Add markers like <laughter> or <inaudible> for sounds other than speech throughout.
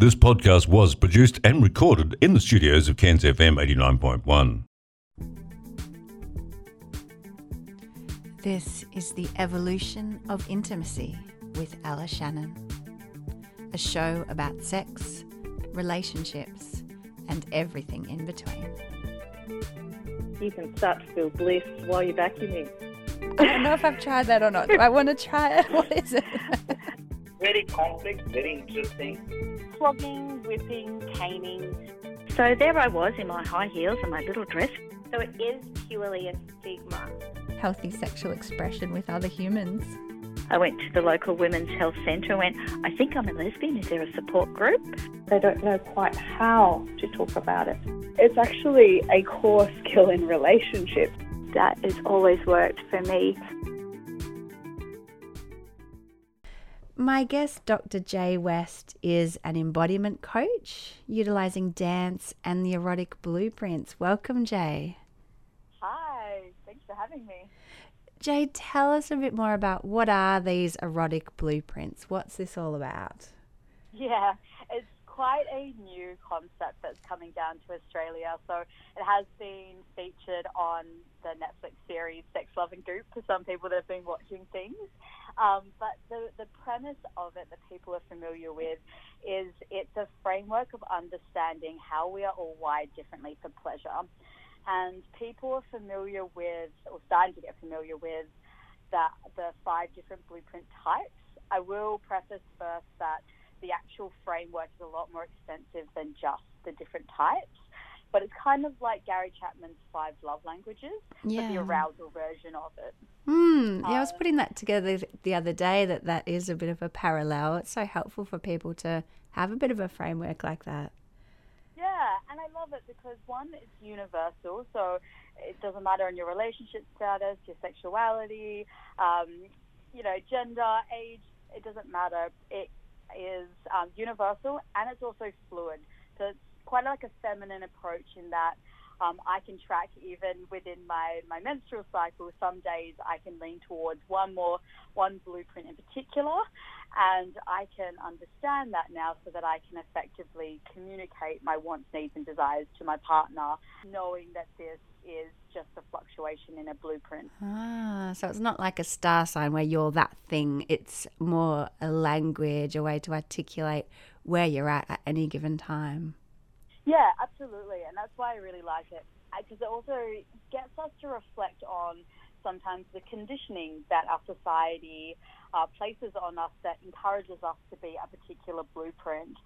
This podcast was produced and recorded in the studios of Cairns FM 89.1. This is the evolution of intimacy with Ella Shannon, a show about sex, relationships, and everything in between. You can start to feel bliss while you're vacuuming. I don't know if I've tried that or not. Do I want to try it? <laughs> What is it? <laughs> very complex, very interesting. Flogging, whipping, caning. So there I was in my high heels and my little dress. So it is purely a stigma. Healthy sexual expression with other humans. I went to the local women's health centre and went, I think I'm a lesbian. Is there a support group? They don't know quite how to talk about it. It's actually a core skill in relationships. That has always worked for me. My guest, Dr. Jae West, is an embodiment coach utilizing dance and the erotic blueprints. Welcome, Jae. Hi, thanks for having me. Jae, tell us a bit more about what are these erotic blueprints? What's this all about? Yeah, quite a new concept that's coming down to Australia. So it has been featured on the Netflix series Sex, Love and Goop for some people that have been watching things. Um, but the, the premise of it that people are familiar with is it's a framework of understanding how we are all wired differently for pleasure. And people are familiar with, or starting to get familiar with, that the five different blueprint types. I will preface first that the actual framework is a lot more extensive than just the different types. But it's kind of like Gary Chapman's five love languages, yeah. but the arousal version of it. Mm, yeah, I was uh, putting that together the other day that that is a bit of a parallel. It's so helpful for people to have a bit of a framework like that. Yeah, and I love it because one, it's universal, so it doesn't matter in your relationship status, your sexuality, um, you know, gender, age, it doesn't matter. It is um, universal and it's also fluid. So it's quite like a feminine approach in that um, I can track even within my, my menstrual cycle. Some days I can lean towards one more, one blueprint in particular, and I can understand that now so that I can effectively communicate my wants, needs, and desires to my partner, knowing that this is just a fluctuation in a blueprint. Ah, so it's not like a star sign where you're that thing. It's more a language, a way to articulate where you're at at any given time. Yeah, absolutely, and that's why I really like it because it also gets us to reflect on sometimes the conditioning that our society uh, places on us that encourages us to be a particular blueprint.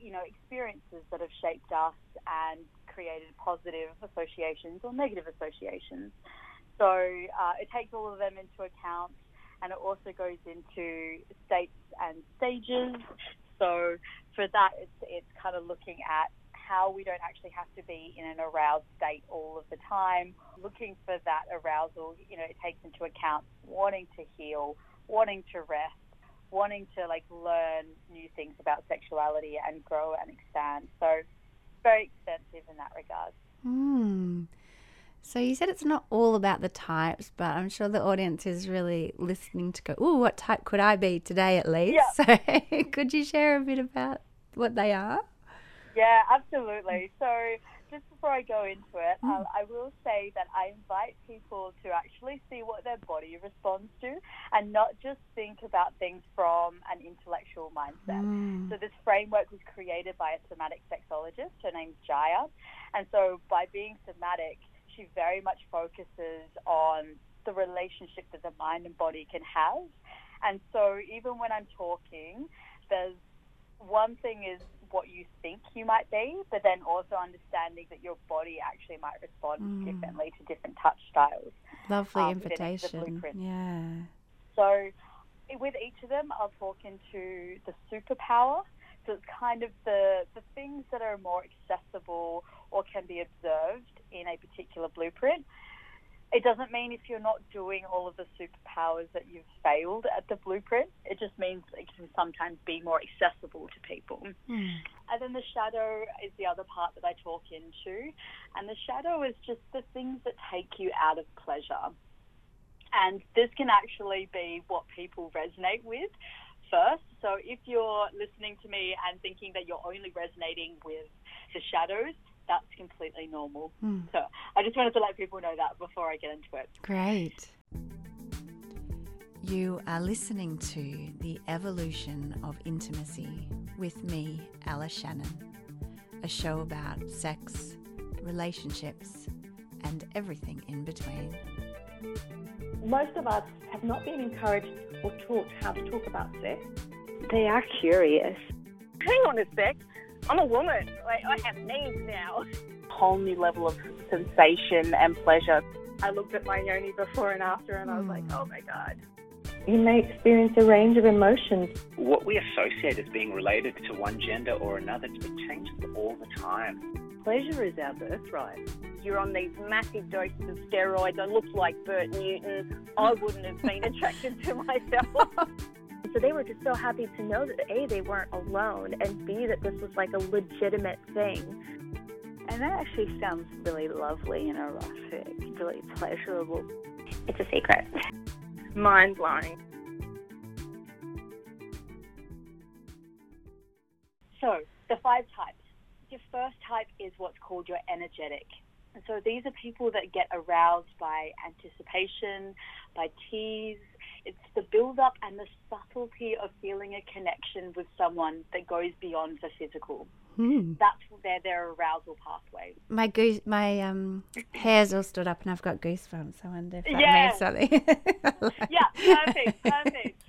You know, experiences that have shaped us and created positive associations or negative associations. So uh, it takes all of them into account and it also goes into states and stages. So for that, it's, it's kind of looking at how we don't actually have to be in an aroused state all of the time. Looking for that arousal, you know, it takes into account wanting to heal, wanting to rest, wanting to like learn new things about sexuality and grow and expand. So very expensive in that regard. Hmm. So you said it's not all about the types, but I'm sure the audience is really listening to go, "Oh, what type could I be today at least?" Yeah. So <laughs> could you share a bit about what they are? Yeah, absolutely. So just before I go into it, mm. um, I will say that I invite people to actually see what their body responds to and not just think about things from an intellectual mindset. Mm. So this framework was created by a somatic sexologist. Her name's Jaiya. And so by being somatic, she very much focuses on the relationship that the mind and body can have. And so even when I'm talking, there's one thing is what you think you might be, but then also understanding that your body actually might respond mm. differently to different touch styles. Lovely um, invitation. Yeah. So with each of them, I'll talk into the superpower. So it's kind of the, the things that are more accessible or can be observed in a particular blueprint. It doesn't mean if you're not doing all of the superpowers that you've failed at the blueprint. It just means it can sometimes be more accessible to people. Mm. And then the shadow is the other part that I talk into. And the shadow is just the things that take you out of pleasure. And this can actually be what people resonate with first. So if you're listening to me and thinking that you're only resonating with the shadows, that's completely normal. Mm. So I just wanted to let people know that before I get into it. Great. You are listening to The Evolution of Intimacy with me, Alice Shannon, a show about sex, relationships, and everything in between. Most of us have not been encouraged or taught how to talk about sex. They are curious. Hang on a sec. I'm a woman. Like, I have needs now. Whole new level of sensation and pleasure. I looked at my yoni before and after and I was like, oh my God. You may experience a range of emotions. What we associate as being related to one gender or another, it changes all the time. Pleasure is our birthright. You're on these massive doses of steroids. I looked like Bert Newton. I wouldn't have been attracted to myself. <laughs> So they were just so happy to know that A, they weren't alone, and B, that this was like a legitimate thing. And that actually sounds really lovely and erotic, really pleasurable. It's a secret. Mind blowing. So the five types. Your first type is what's called your energetic. And so these are people that get aroused by anticipation, by tease. It's the build up and the subtlety of feeling a connection with someone that goes beyond the physical. Hmm. That's their their arousal pathway. My goose, my um, hairs all stood up, and I've got goosebumps. I wonder if that Yeah. means something. <laughs> Yeah, perfect, perfect.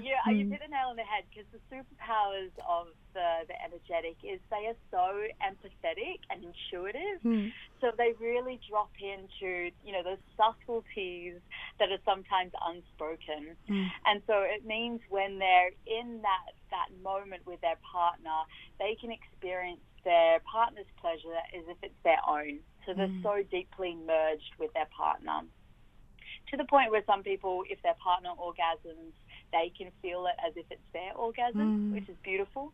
Yeah, Hmm. you hit the nail on the head because the superpowers of the, the energetic is they are so empathetic and intuitive. Hmm. So they really drop into, you know, those subtleties that are sometimes unspoken. Mm. And so it means when they're in that, that moment with their partner, they can experience their partner's pleasure as if it's their they're Mm. so deeply merged with their partner. To the point where some people, if their partner orgasms, they can feel it as if it's their orgasm, Mm. which is beautiful.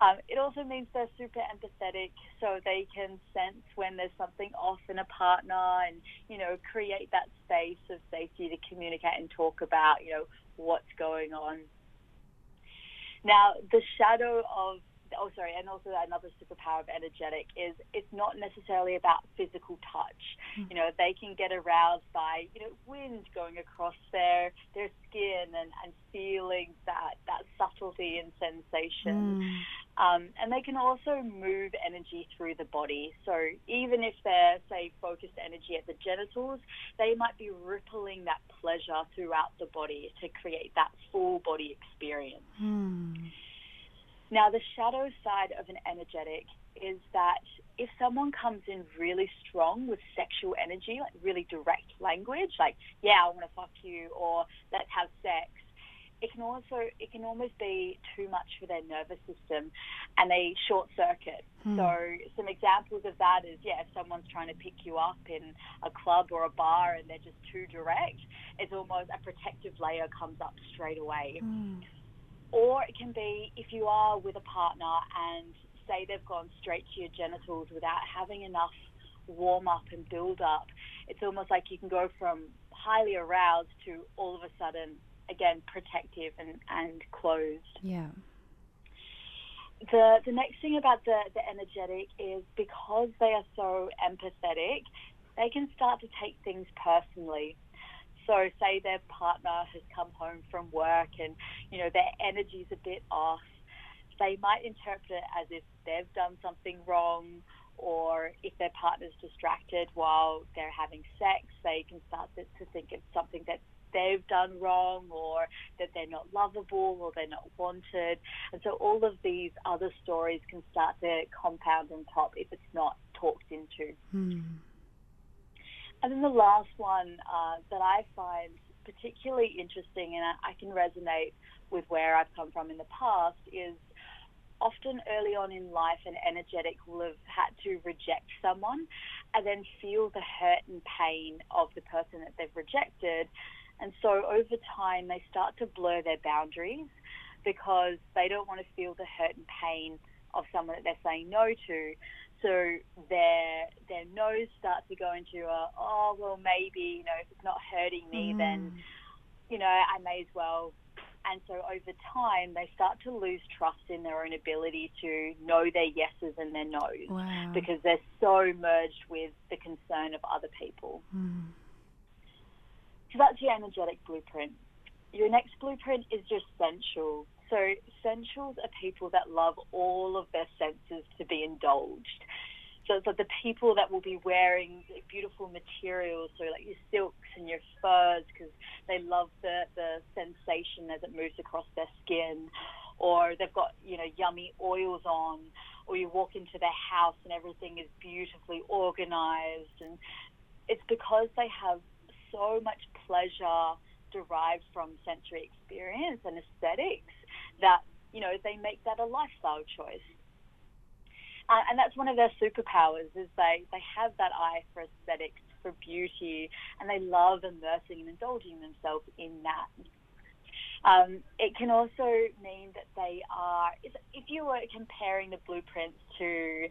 Um, it also means they're super empathetic, so they can sense when there's something off in a partner and, you know, create that space of safety to communicate and talk about, you know, what's going on. Now, the shadow of, oh, sorry, and also another superpower of energetic is it's not necessarily about physical touch. You know, they can get aroused by, you know, wind going across their their skin and, and feeling that, that subtlety and sensation. Mm. Um, and they can also move energy through the body. So even if they're, say, focused energy at the genitals, they might be rippling that pleasure throughout the body to create that full body experience. Hmm. Now, the shadow side of an energetic is that if someone comes in really strong with sexual energy, like really direct language, like, yeah, I want to fuck you, or let's have sex, it can also it can almost be too much for their nervous system and they short circuit. Hmm. So some examples of that is yeah, if someone's trying to pick you up in a club or a bar and they're just too direct, it's almost a protective layer comes up straight away. Hmm. Or it can be if you are with a partner and say they've gone straight to your genitals without having enough warm up and build up. It's almost like you can go from highly aroused to all of a sudden again protective and, and closed. Yeah. The the next thing about the, the energetic is because they are so empathetic, they can start to take things personally. So say their partner has come home from work and you know their energy's a bit off, they might interpret it as if they've done something wrong or if their partner's distracted while they're having sex, they can start to, think it's something that they've done wrong or that they're not lovable or they're not wanted. And so all of these other stories can start to compound on top if it's not talked into. Hmm. And then the last one uh, that I find particularly interesting and I, I can resonate with where I've come from in the past is often early on in life, an energetic will have had to reject someone and then feel the hurt and pain of the person that they've rejected. And so over time, they start to blur their boundaries because they don't want to feel the hurt and pain of someone that they're saying no to. So their their no's start to go into a, oh well maybe you know if it's not hurting me then you know I may as well And so over time, they start to lose trust in their own ability to know their yeses and their nos Wow. because they're so merged with the concern of other people. Mm. So that's your energetic blueprint. Your next blueprint is your sensual. So sensuals are people that love all of their senses to be indulged. So the people that will be wearing beautiful materials, so like your silks and your furs, because they love the, the sensation as it moves across their skin. Or they've got, you know, yummy oils on. Or you walk into their house and everything is beautifully organized. And it's because they have so much pleasure derived from sensory experience and aesthetics that you know they make that a lifestyle choice. Uh, and that's one of their superpowers is they, they have that eye for aesthetics, for beauty, and they love immersing and indulging themselves in that. Um, it can also mean that they are, if if you were comparing the blueprints to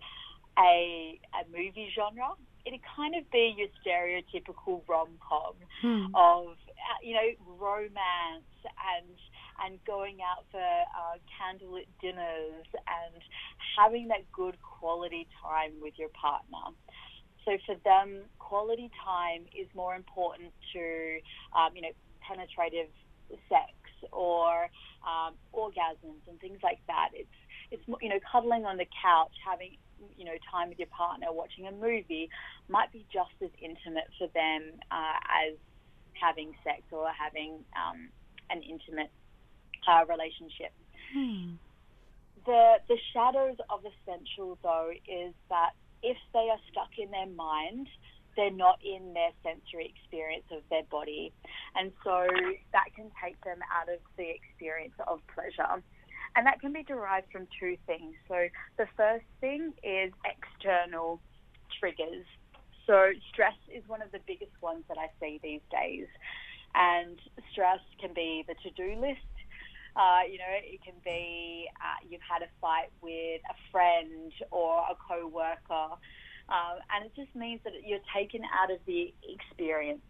a, a movie genre, it'd kind of be your stereotypical rom com Hmm. of uh, you know romance and and going out for uh, candlelit dinners and having that good quality time with your partner. So for them, quality time is more important to um, you know penetrative sex or um, orgasms and things like that. It's it's you know cuddling on the couch, having you know time with your partner, watching a movie might be just as intimate for them uh, as having sex or having um, an intimate uh, relationship. Hmm. The the shadows of essential though is that if they are stuck in their mind, they're not in their sensory experience of their body, and so that can take them out of the experience of pleasure. And that can be derived from two things. So the first thing is external triggers. So stress is one of the biggest ones that I see these days. And stress can be the to-do list. Uh, you know, it can be uh, you've had a fight with a friend or a co-worker. Uh, and it just means that you're taken out of the experience.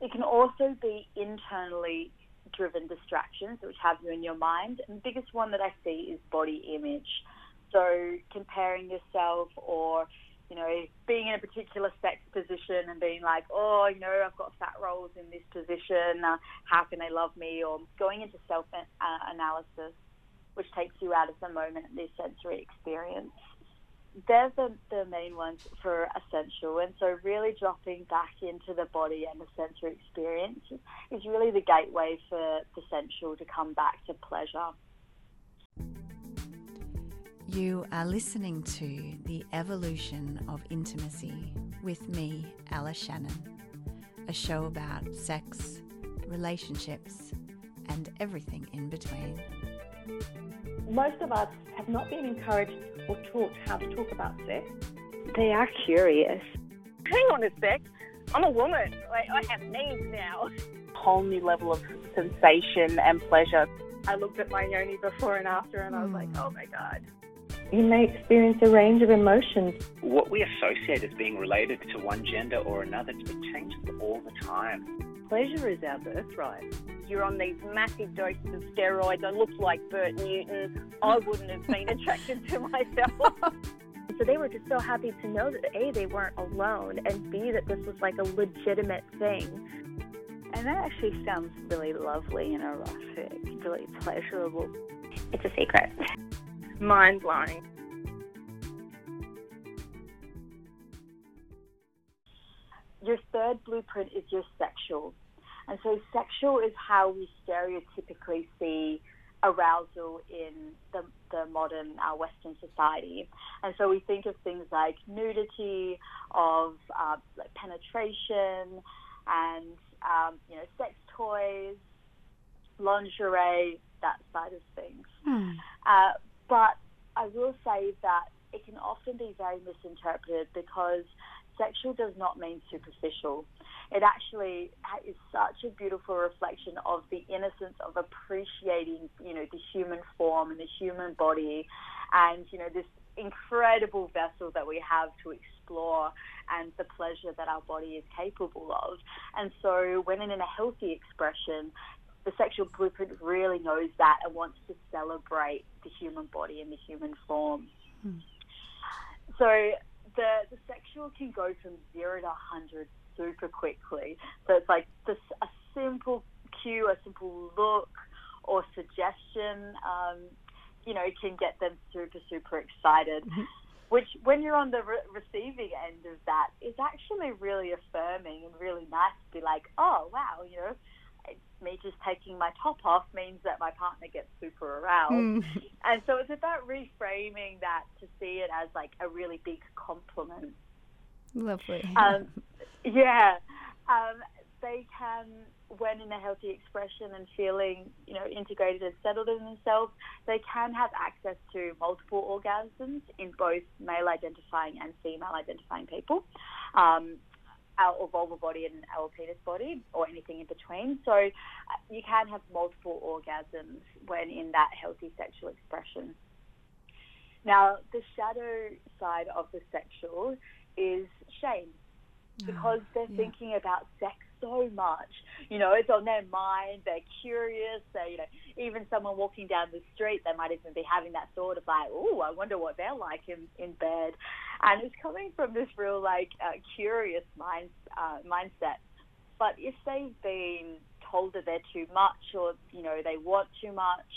It can also be internally driven distractions which have you in your mind. And the biggest one that I see is body image. So comparing yourself or, you know, being in a particular sex position and being like, oh, you know, I've got fat rolls in this position. Uh, how can they love me? Or going into self analysis, which takes you out of the moment, the sensory experience they're the, the main ones for essential. And so, really dropping back into the body and the sensory experience is really the gateway for the sensual to come back to pleasure. You are listening to The Evolution of Intimacy with me, Alice Shannon, a show about sex, relationships, and everything in between. Most of us have not been encouraged or taught how to talk about sex. They are curious. Hang on a sec. I'm a woman. Like, I have needs now. whole new level of sensation and pleasure. I looked at my yoni before and after and I was like, hmm. oh my God. You may experience a range of emotions. What we associate as being related to one gender or another, it changes all the time. Pleasure is our birthright. You're on these massive doses of steroids. I look like Bert Newton. I wouldn't have been attracted to myself. <laughs> So they were just so happy to know that A, they weren't alone, and B, that this was like a legitimate thing. And that actually sounds really lovely and erotic, really pleasurable. It's a secret. Mind blowing. Your third blueprint is your sexual. And so, sexual is how we stereotypically see arousal in the, the modern uh, Western society. And so, we think of things like nudity, of uh, like penetration, and um, you know, sex toys, lingerie, that side of things. Hmm. Uh, but I will say that it can often be very misinterpreted because sexual does not mean superficial. It actually is such a beautiful reflection of the innocence of appreciating, you know, the human form and the human body, and you know this incredible vessel that we have to explore and the pleasure that our body is capable of. And so, when in a healthy expression, the sexual blueprint really knows that and wants to celebrate the human body and the human form. Hmm. So the the sexual can go from zero to hundred super quickly. So it's like this a simple cue, a simple look or suggestion, um, you know, can get them super super excited. Which, when you're on the re- receiving end of that, is actually really affirming and really nice to be like, oh wow, you know, me just taking my top off means that my partner gets super aroused. Mm. And so it's about reframing that to see it as like a really big compliment. Lovely. Um, yeah. Um, they can, when in a healthy expression and feeling, you know, integrated and settled in themselves, they can have access to multiple orgasms in both male identifying and female identifying people. Um, our vulva body and our penis body, or anything in between. So uh, you can have multiple orgasms when in that healthy sexual expression. Now, the shadow side of the sexual is shame because they're yeah. thinking about sex so much. You know, it's on their mind. They're curious. They, you know, even someone walking down the street, they might even be having that thought of like, "Oh, I wonder what they're like in in bed," and it's coming from this real like uh, curious mind uh, mindset. But if they've been told that they're too much, or you know, they want too much,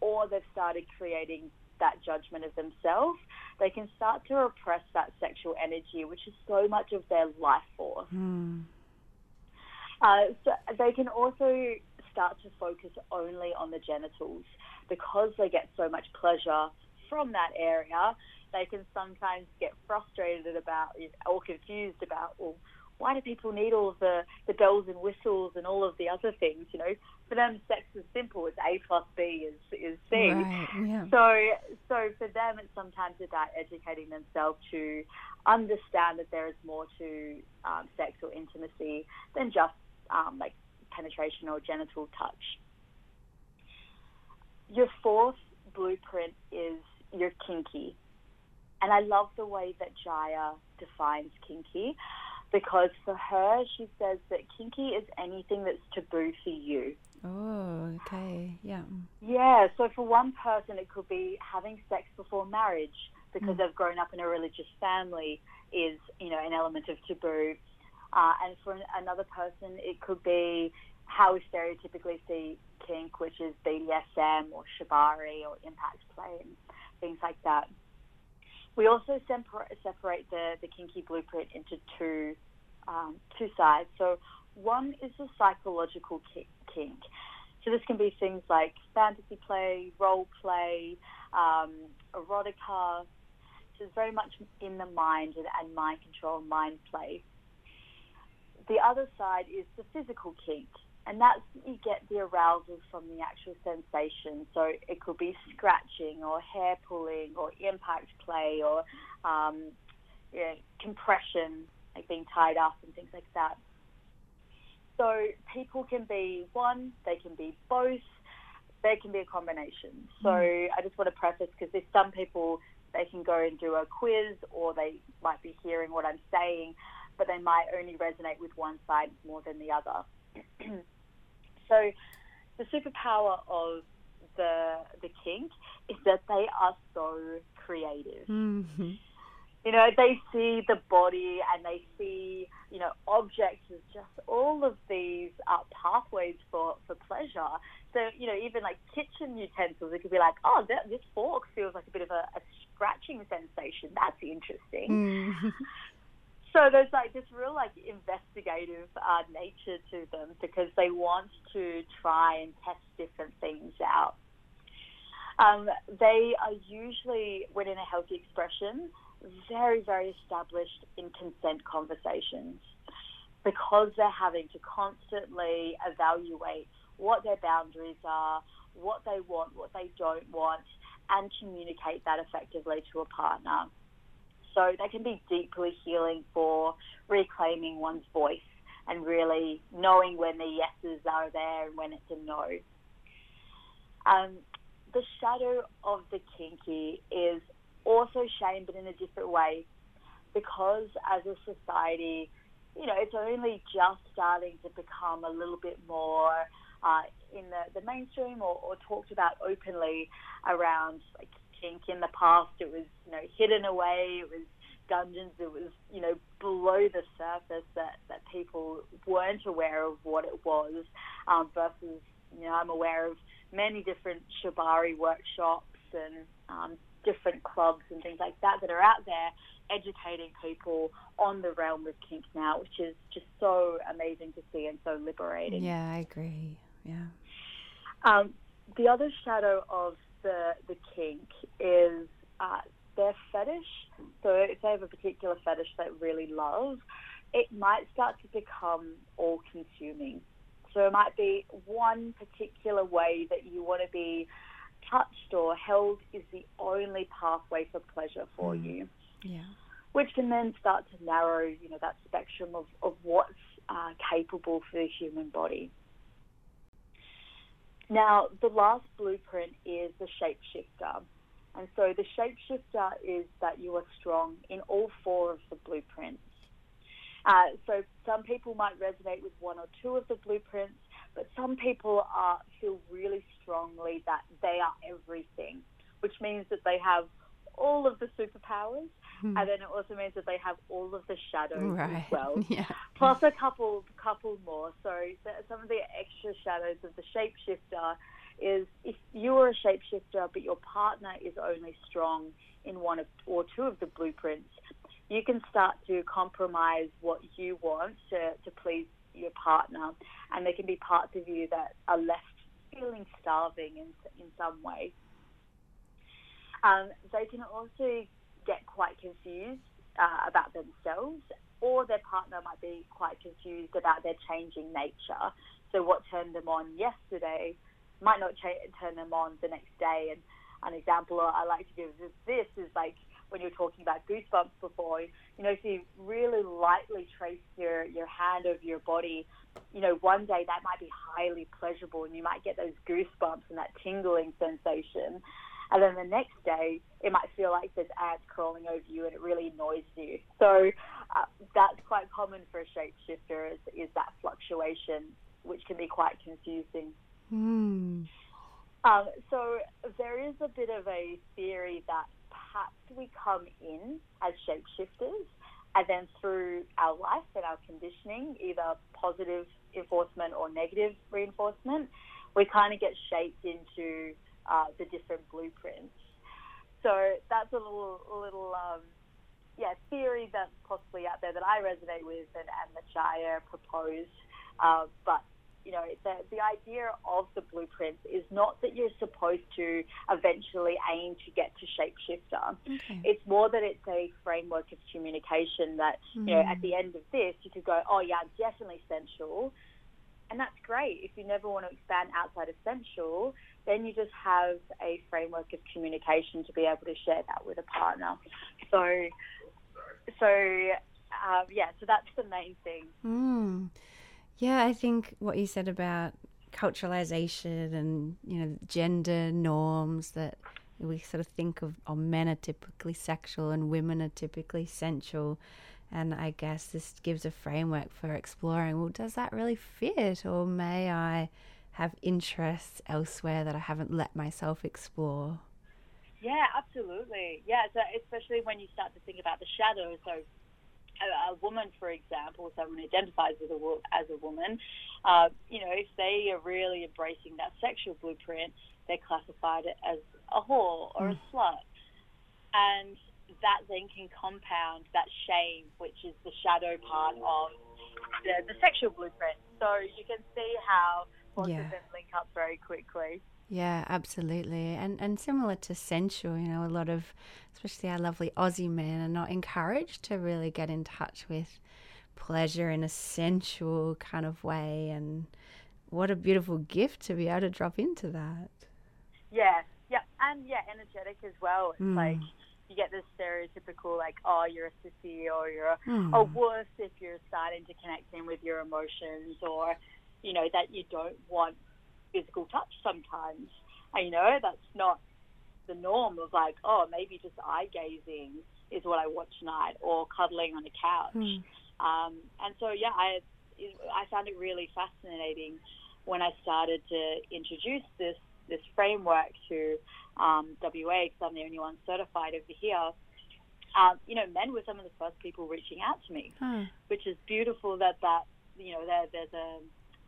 or they've started creating that judgment of themselves, they can start to repress that sexual energy, which is so much of their life force. Hmm. Uh, so they can also start to focus only on the genitals because they get so much pleasure from that area. They can sometimes get frustrated about or confused about, well, why do people need all the, the bells and whistles and all of the other things? You know, for them, sex is simple. It's A plus B is, is C. Right, yeah. So, so for them, it's sometimes about educating themselves to understand that there is more to um, sex or intimacy than just um, like penetration or genital touch. Your fourth blueprint is your kinky. And I love the way that Jaiya defines kinky because for her, she says that kinky is anything that's taboo for you. Oh, okay. Yeah. Yeah, so for one person, it could be having sex before marriage because Mm. they've grown up in a religious family is, you know, an element of taboo. Uh, and for an, another person, it could be how we stereotypically see kink, which is BDSM or shibari or impact play things like that. We also separate the, the kinky blueprint into two um, two sides. So one is the psychological kink. So this can be things like fantasy play, role play, um, erotica. So it's very much in the mind and, and mind control, mind play. The other side is the physical kink, and that's you get the arousal from the actual sensation. So it could be scratching or hair pulling or impact play or um, yeah, compression, like being tied up and things like that. So people can be one, they can be both, they can be a combination. So I just want to preface because there's some people they can go and do a quiz or they might be hearing what I'm saying, but they might only resonate with one side more than the other. <clears throat> so the superpower of the the kink is that they are so creative. Mm-hmm. You know, they see the body and they see, you know, objects as just all of these uh, pathways for, for pleasure. So, you know, even like kitchen utensils, it could be like, oh, that, this fork feels like a bit of a, a scratching sensation. That's interesting. Mm. <laughs> So there's like this real like investigative uh, nature to them because they want to try and test different things out. Um, they are usually, when in a healthy expression, very, very established in consent conversations because they're having to constantly evaluate what their boundaries are, what they want, what they don't want, and communicate that effectively to a partner. So they can be deeply healing for reclaiming one's voice and really knowing when the yeses are there and when it's a no. Um, the shadow of the kinky is also shame, but in a different way, because as a society, you know, it's only just starting to become a little bit more uh, in the, the mainstream or, or talked about openly around like kink in the past. It was you know hidden away. It was dungeons. It was you know below the surface that that people weren't aware of what it was. Um, versus you know I'm aware of many different shibari workshops and um, different clubs and things like that that are out there educating people on the realm of kink now, which is just so amazing to see and so liberating. Yeah, I agree. Yeah. Um, the other shadow of the the kink is uh, their fetish. So if they have a particular fetish they really love, it might start to become all consuming. So it might be one particular way that you want to be touched or held is the only pathway for pleasure for mm. you. Yeah. Which can then start to narrow, you know, that spectrum of, of what's uh, capable for the human body. Now, the last blueprint is the shapeshifter. And so the shapeshifter is that you are strong in all four of the blueprints. Uh, so some people might resonate with one or two of the blueprints, but some people are, feel really strongly that they are everything, which means that they have all of the superpowers, mm. and then it also means that they have all of the shadows right. as well. <laughs> yeah. Plus a couple, couple more. So some of the extra shadows of the shapeshifter is if you are a shapeshifter, but your partner is only strong in one of or two of the blueprints, you can start to compromise what you want to, to please your partner, and there can be parts of you that are left feeling starving in in some way. Um, they can also get quite confused uh, about themselves, or their partner might be quite confused about their changing nature. So, what turned them on yesterday might not cha- turn them on the next day. And an example I like to give is this is like when you're talking about goosebumps before, you know, if you really lightly trace your, your hand over your body, you know, one day that might be highly pleasurable and you might get those goosebumps and that tingling sensation. And then the next day, it might feel like there's ants crawling over you and it really annoys you. So uh, that's quite common for a shapeshifter is, is that fluctuation, which can be quite confusing. Mm. Um, so there is a bit of a theory that perhaps we come in as shapeshifters and then through our life and our conditioning, either positive enforcement or negative reinforcement, we kind of get shaped into uh, the different blueprints. So that's a little, a little, um, yeah, theory that's possibly out there that I resonate with and, and that Jaiya proposed. Uh, but you know, the, the idea of the blueprints is not that you're supposed to eventually aim to get to shapeshifter. Okay. It's more that it's a framework of communication that, mm. you know, at the end of this, you could go, oh, yeah, I'm definitely sensual. And that's great. If you never want to expand outside of sensual, then you just have a framework of communication to be able to share that with a partner. So, so um, yeah, so that's the main thing. Mm. Yeah, I think what you said about culturalization and you know gender norms that we sort of think of oh, men are typically sexual and women are typically sensual and i guess this gives a framework for exploring well does that really fit or may i have interests elsewhere that i haven't let myself explore yeah absolutely yeah so especially when you start to think about the shadows so a, a woman, for example, someone who identifies as a, as a woman, uh, you know, if they are really embracing that sexual blueprint, they're classified as a whore or mm. a slut. And that then can compound that shame, which is the shadow part of the, the sexual blueprint. So you can see how yeah. of them link up very quickly. Yeah, absolutely. And and similar to sensual, you know, a lot of especially our lovely Aussie men are not encouraged to really get in touch with pleasure in a sensual kind of way and what a beautiful gift to be able to drop into that. Yeah, yeah, and yeah, energetic as well. It's Mm. like you get this stereotypical like, oh, you're a sissy or you're a, Mm. a worse if you're starting to connect in with your emotions or, you know, that you don't want physical touch sometimes. And, you know, that's not the norm of like, oh, maybe just eye gazing is what I watch tonight or cuddling on a couch. Mm. Um, and so, yeah, I, I found it really fascinating when I started to introduce this this framework to um, WA, because I'm the only one certified over here, um, you know, men were some of the first people reaching out to me, Huh. which is beautiful that that you know there, there's a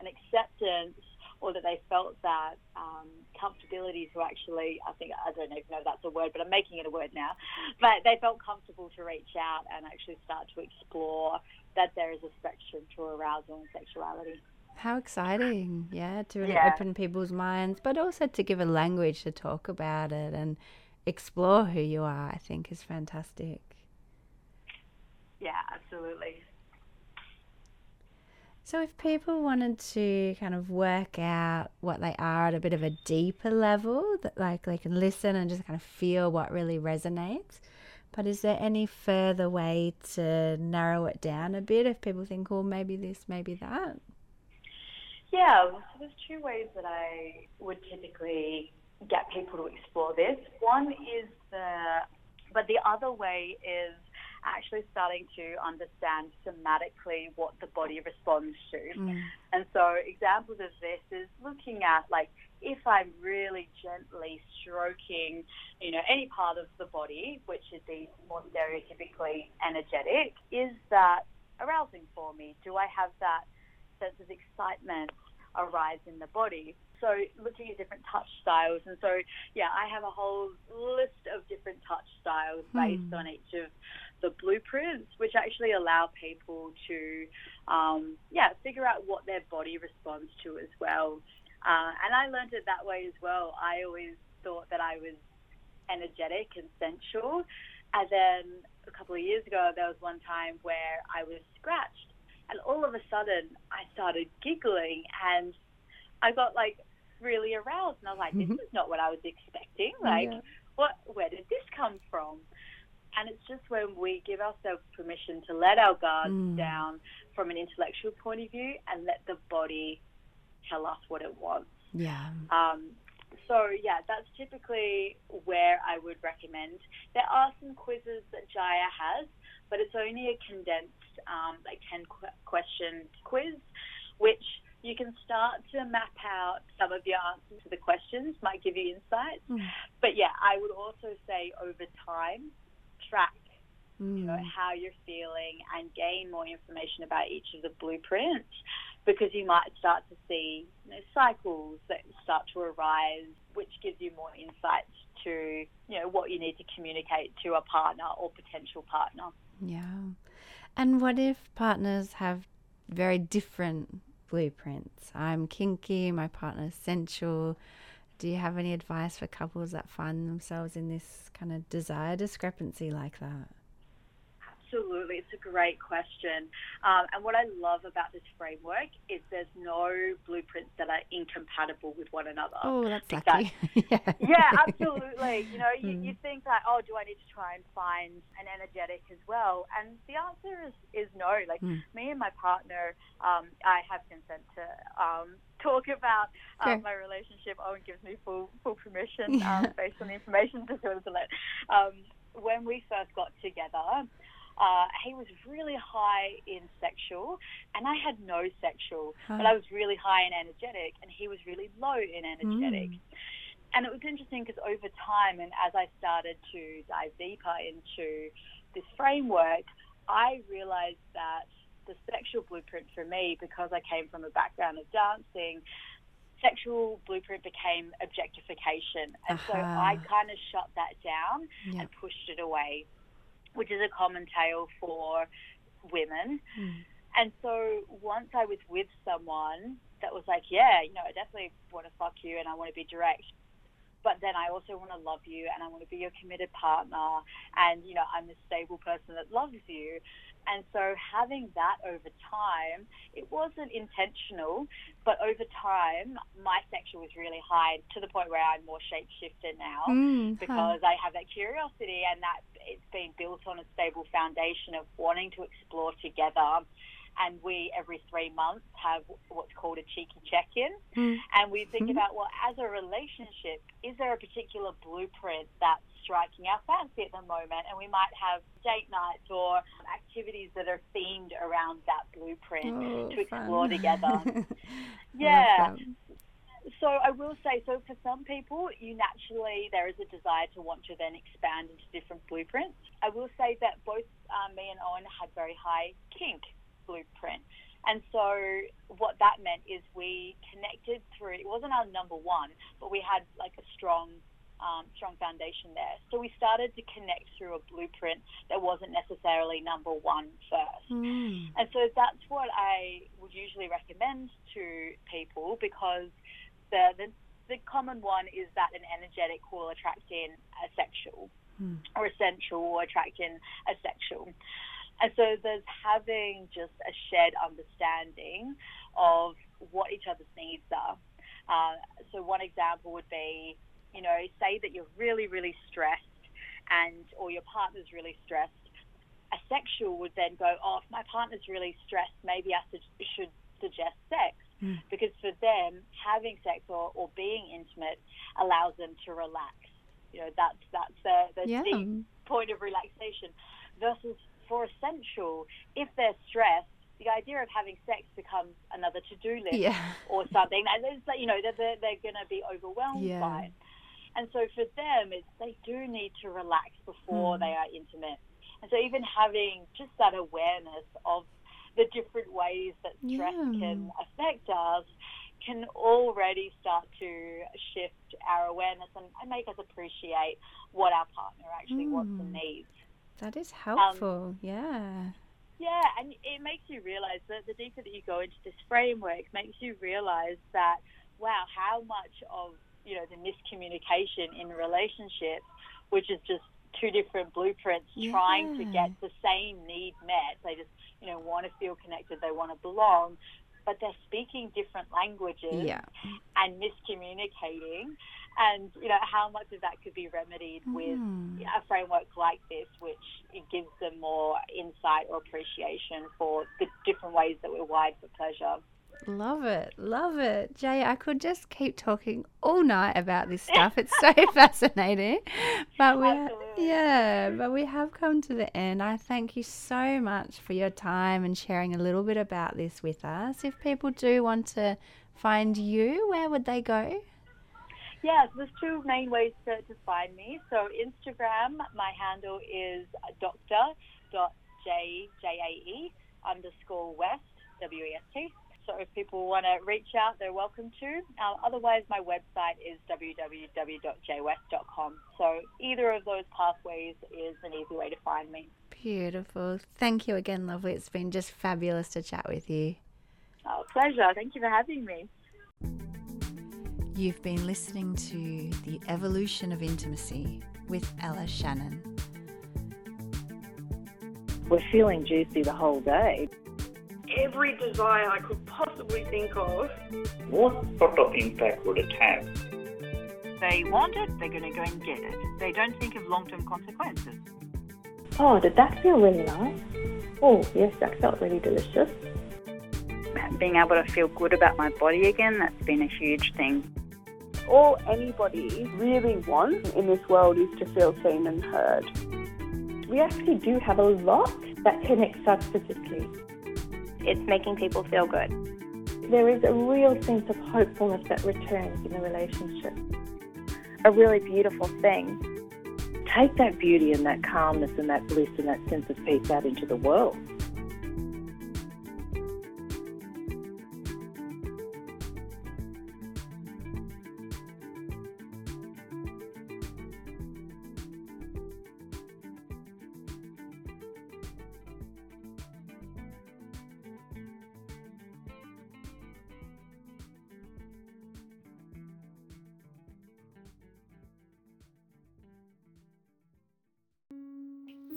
an acceptance or that they felt that um, comfortability to actually I think I don't even know if that's a word, but I'm making it a word now. But they felt comfortable to reach out and actually start to explore that there is a spectrum to arousal and sexuality. How exciting. Yeah, to really Yeah. open people's minds, but also to give a language to talk about it and explore who you are, I think is fantastic. Yeah, absolutely. So, if people wanted to kind of work out what they are at a bit of a deeper level, that like they can listen and just kind of feel what really resonates. But is there any further way to narrow it down a bit if people think, oh, maybe this, maybe that? Yeah, so there's two ways that I would typically get people to explore this. One is the, but the other way is actually starting to understand somatically what the body responds to. And so examples of this is looking at like if I'm really gently stroking, you know, any part of the body, which is the more stereotypically energetic, is that arousing for me? Do I have that sense of excitement arise in the body? So looking at different touch styles, and so yeah, I have a whole list of different touch styles based Hmm. on each of the blueprints, which actually allow people to, um, yeah, figure out what their body responds to as well. Uh, and I learned it that way as well. I always thought that I was energetic and sensual. And then a couple of years ago, there was one time where I was scratched. And all of a sudden, I started giggling and I got like really aroused. And I was like, this is not what I was expecting. Like, Yeah. what, where did this come from? And it's just when we give ourselves permission to let our guards Mm. down from an intellectual point of view and let the body tell us what it wants. Yeah. Um, so yeah, that's typically where I would recommend. There are some quizzes that Jaiya has, but it's only a condensed, um, like ten qu- question quiz, which you can start to map out some of your answers to the questions. Might give you insights, but yeah, I would also say over time, track you know, mm. how you're feeling and gain more information about each of the blueprints because you might start to see you know, cycles that start to arise, which gives you more insights to you know what you need to communicate to a partner or potential partner. Yeah. And what if partners have very different blueprints? I'm kinky, my partner's sensual. Do you have any advice for couples that find themselves in this kind of desire discrepancy like that? Absolutely, it's a great question. Um, and what I love about this framework is there's no blueprints that are incompatible with one another. Oh, that's lucky. <laughs> yeah. yeah, absolutely. You know, you, Mm. you think like, oh, do I need to try and find an energetic as well? And the answer is, is no. Like Mm. me and my partner, um, I have consent to um, talk about um, my relationship. Owen gives me full full permission <laughs> um, based on the information of let. Um, when we first got together. Uh, he was really high in sexual, and I had no sexual, but I was really high in energetic, and he was really low in energetic. Mm. And it was interesting because over time, and as I started to dive deeper into this framework, I realized that the sexual blueprint for me, because I came from a background of dancing, sexual blueprint became objectification. And so uh-huh. I kind of shut that down Yeah. and pushed it away, which is a common tale for women. Hmm. And so once I was with someone that was like, yeah, you know, I definitely want to fuck you and I want to be direct. But then I also want to love you and I want to be your committed partner. And, you know, I'm a stable person that loves you. And so having that over time, it wasn't intentional, but over time, my sexual was really high to the point where I'm more shapeshifter now Mm, huh. because I have that curiosity and that it's been built on a stable foundation of wanting to explore together and we every three months have what's called a cheeky check-in, Mm. and we think Mhm. about well, as a relationship, is there a particular blueprint that's striking our fancy at the moment? And we might have date nights or activities that are themed around that blueprint Oh, to explore fun. together. <laughs> <laughs> Yeah. So I will say, so for some people, you naturally there is a desire to want to then expand into different blueprints. I will say that both um, me and Owen had very high kink blueprint, and so what that meant is we connected through. It wasn't our number one, but we had like a strong. Um, strong foundation there. So we started to connect through a blueprint that wasn't necessarily number one first. Mm. And so that's what I would usually recommend to people because the, the the common one is that an energetic will attract in a sexual, Hmm. or a sensual will attract in a sexual. And so there's having just a shared understanding of what each other's needs are. Uh, so one example would be, you know, say that you're really, really stressed, and or your partner's really stressed. A sexual would then go, oh, if my partner's really stressed, maybe I su- should suggest sex Mm. because for them, having sex or, or being intimate allows them to relax. You know, that's that's the, the Yeah. deep point of relaxation. Versus for a sensual, if they're stressed, the idea of having sex becomes another to-do list Yeah. or something. And it's like, you know, they're, they're, they're going to be overwhelmed Yeah. by it. And so for them, it's they do need to relax before Mm. they are intimate. And so even having just that awareness of the different ways that stress Yeah. can affect us can already start to shift our awareness and, and make us appreciate what our partner actually wants and Mm. needs. That is Um, helpful. yeah. Yeah, and it makes you realize that the deeper that you go into this framework makes you realize that wow, how much of you know the miscommunication in relationships, which is just two different blueprints trying to get the same need met. They just you know want to feel connected, they want to belong, but they're speaking different languages Yeah. and miscommunicating. And you know how much of that could be remedied with Mm. a framework like this, which gives them more insight or appreciation for the different ways that we're wired for pleasure. Love it. Love it. Jae, I could just keep talking all night about this stuff. It's so <laughs> fascinating. But we Absolutely. Yeah, but we have come to the end. I thank you so much for your time and sharing a little bit about this with us. If people do want to find you, where would they go? Yeah, there's two main ways to, to find me. So Instagram, my handle is doctor.jae underscore west, W-E-S-T. So if people want to reach out, they're welcome to. Um, otherwise, my website is www.jaewest.com. So either of those pathways is an easy way to find me. Beautiful. Thank you again, lovely. It's been just fabulous to chat with you. Oh, pleasure. Thank you for having me. You've been listening to The Evolution of Intimacy with Ella Shannon. We're feeling juicy the whole day. Every desire I could possibly think of. What sort of impact would it have? They want it, they're going to go and get it. They don't think of long term consequences. Oh, did that feel really nice? Oh, yes, that felt really delicious. Being able to feel good about my body again, that's been a huge thing. All anybody really wants in this world is to feel seen and heard. We actually do have a lot that connects us physically. It's making people feel good. There is a real sense of hopefulness that returns in the relationship. A really beautiful thing. Take that beauty and that calmness and that bliss and that sense of peace out into the world.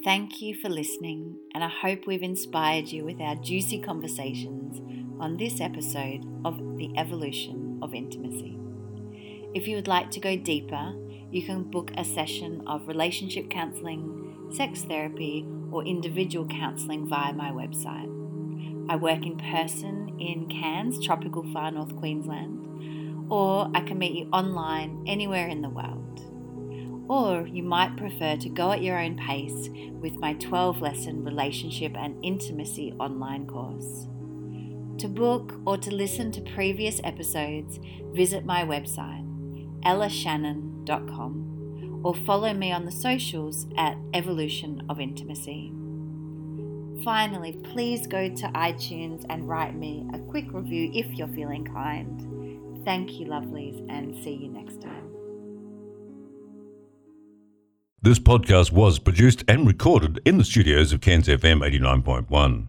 Thank you for listening, and I hope we've inspired you with our juicy conversations on this episode of The Evolution of Intimacy. If you would like to go deeper, you can book a session of relationship counseling, sex therapy, or individual counseling via my website. I work in person in Cairns, tropical far north Queensland, or I can meet you online anywhere in the world. Or you might prefer to go at your own pace with my 12 lesson relationship and intimacy online course. To book or to listen to previous episodes, visit my website, ellashannon.com, or follow me on the socials at Evolution of Intimacy. Finally, please go to iTunes and write me a quick review if you're feeling kind. Thank you, lovelies, and see you next time. This podcast was produced and recorded in the studios of Cairns FM 89.1.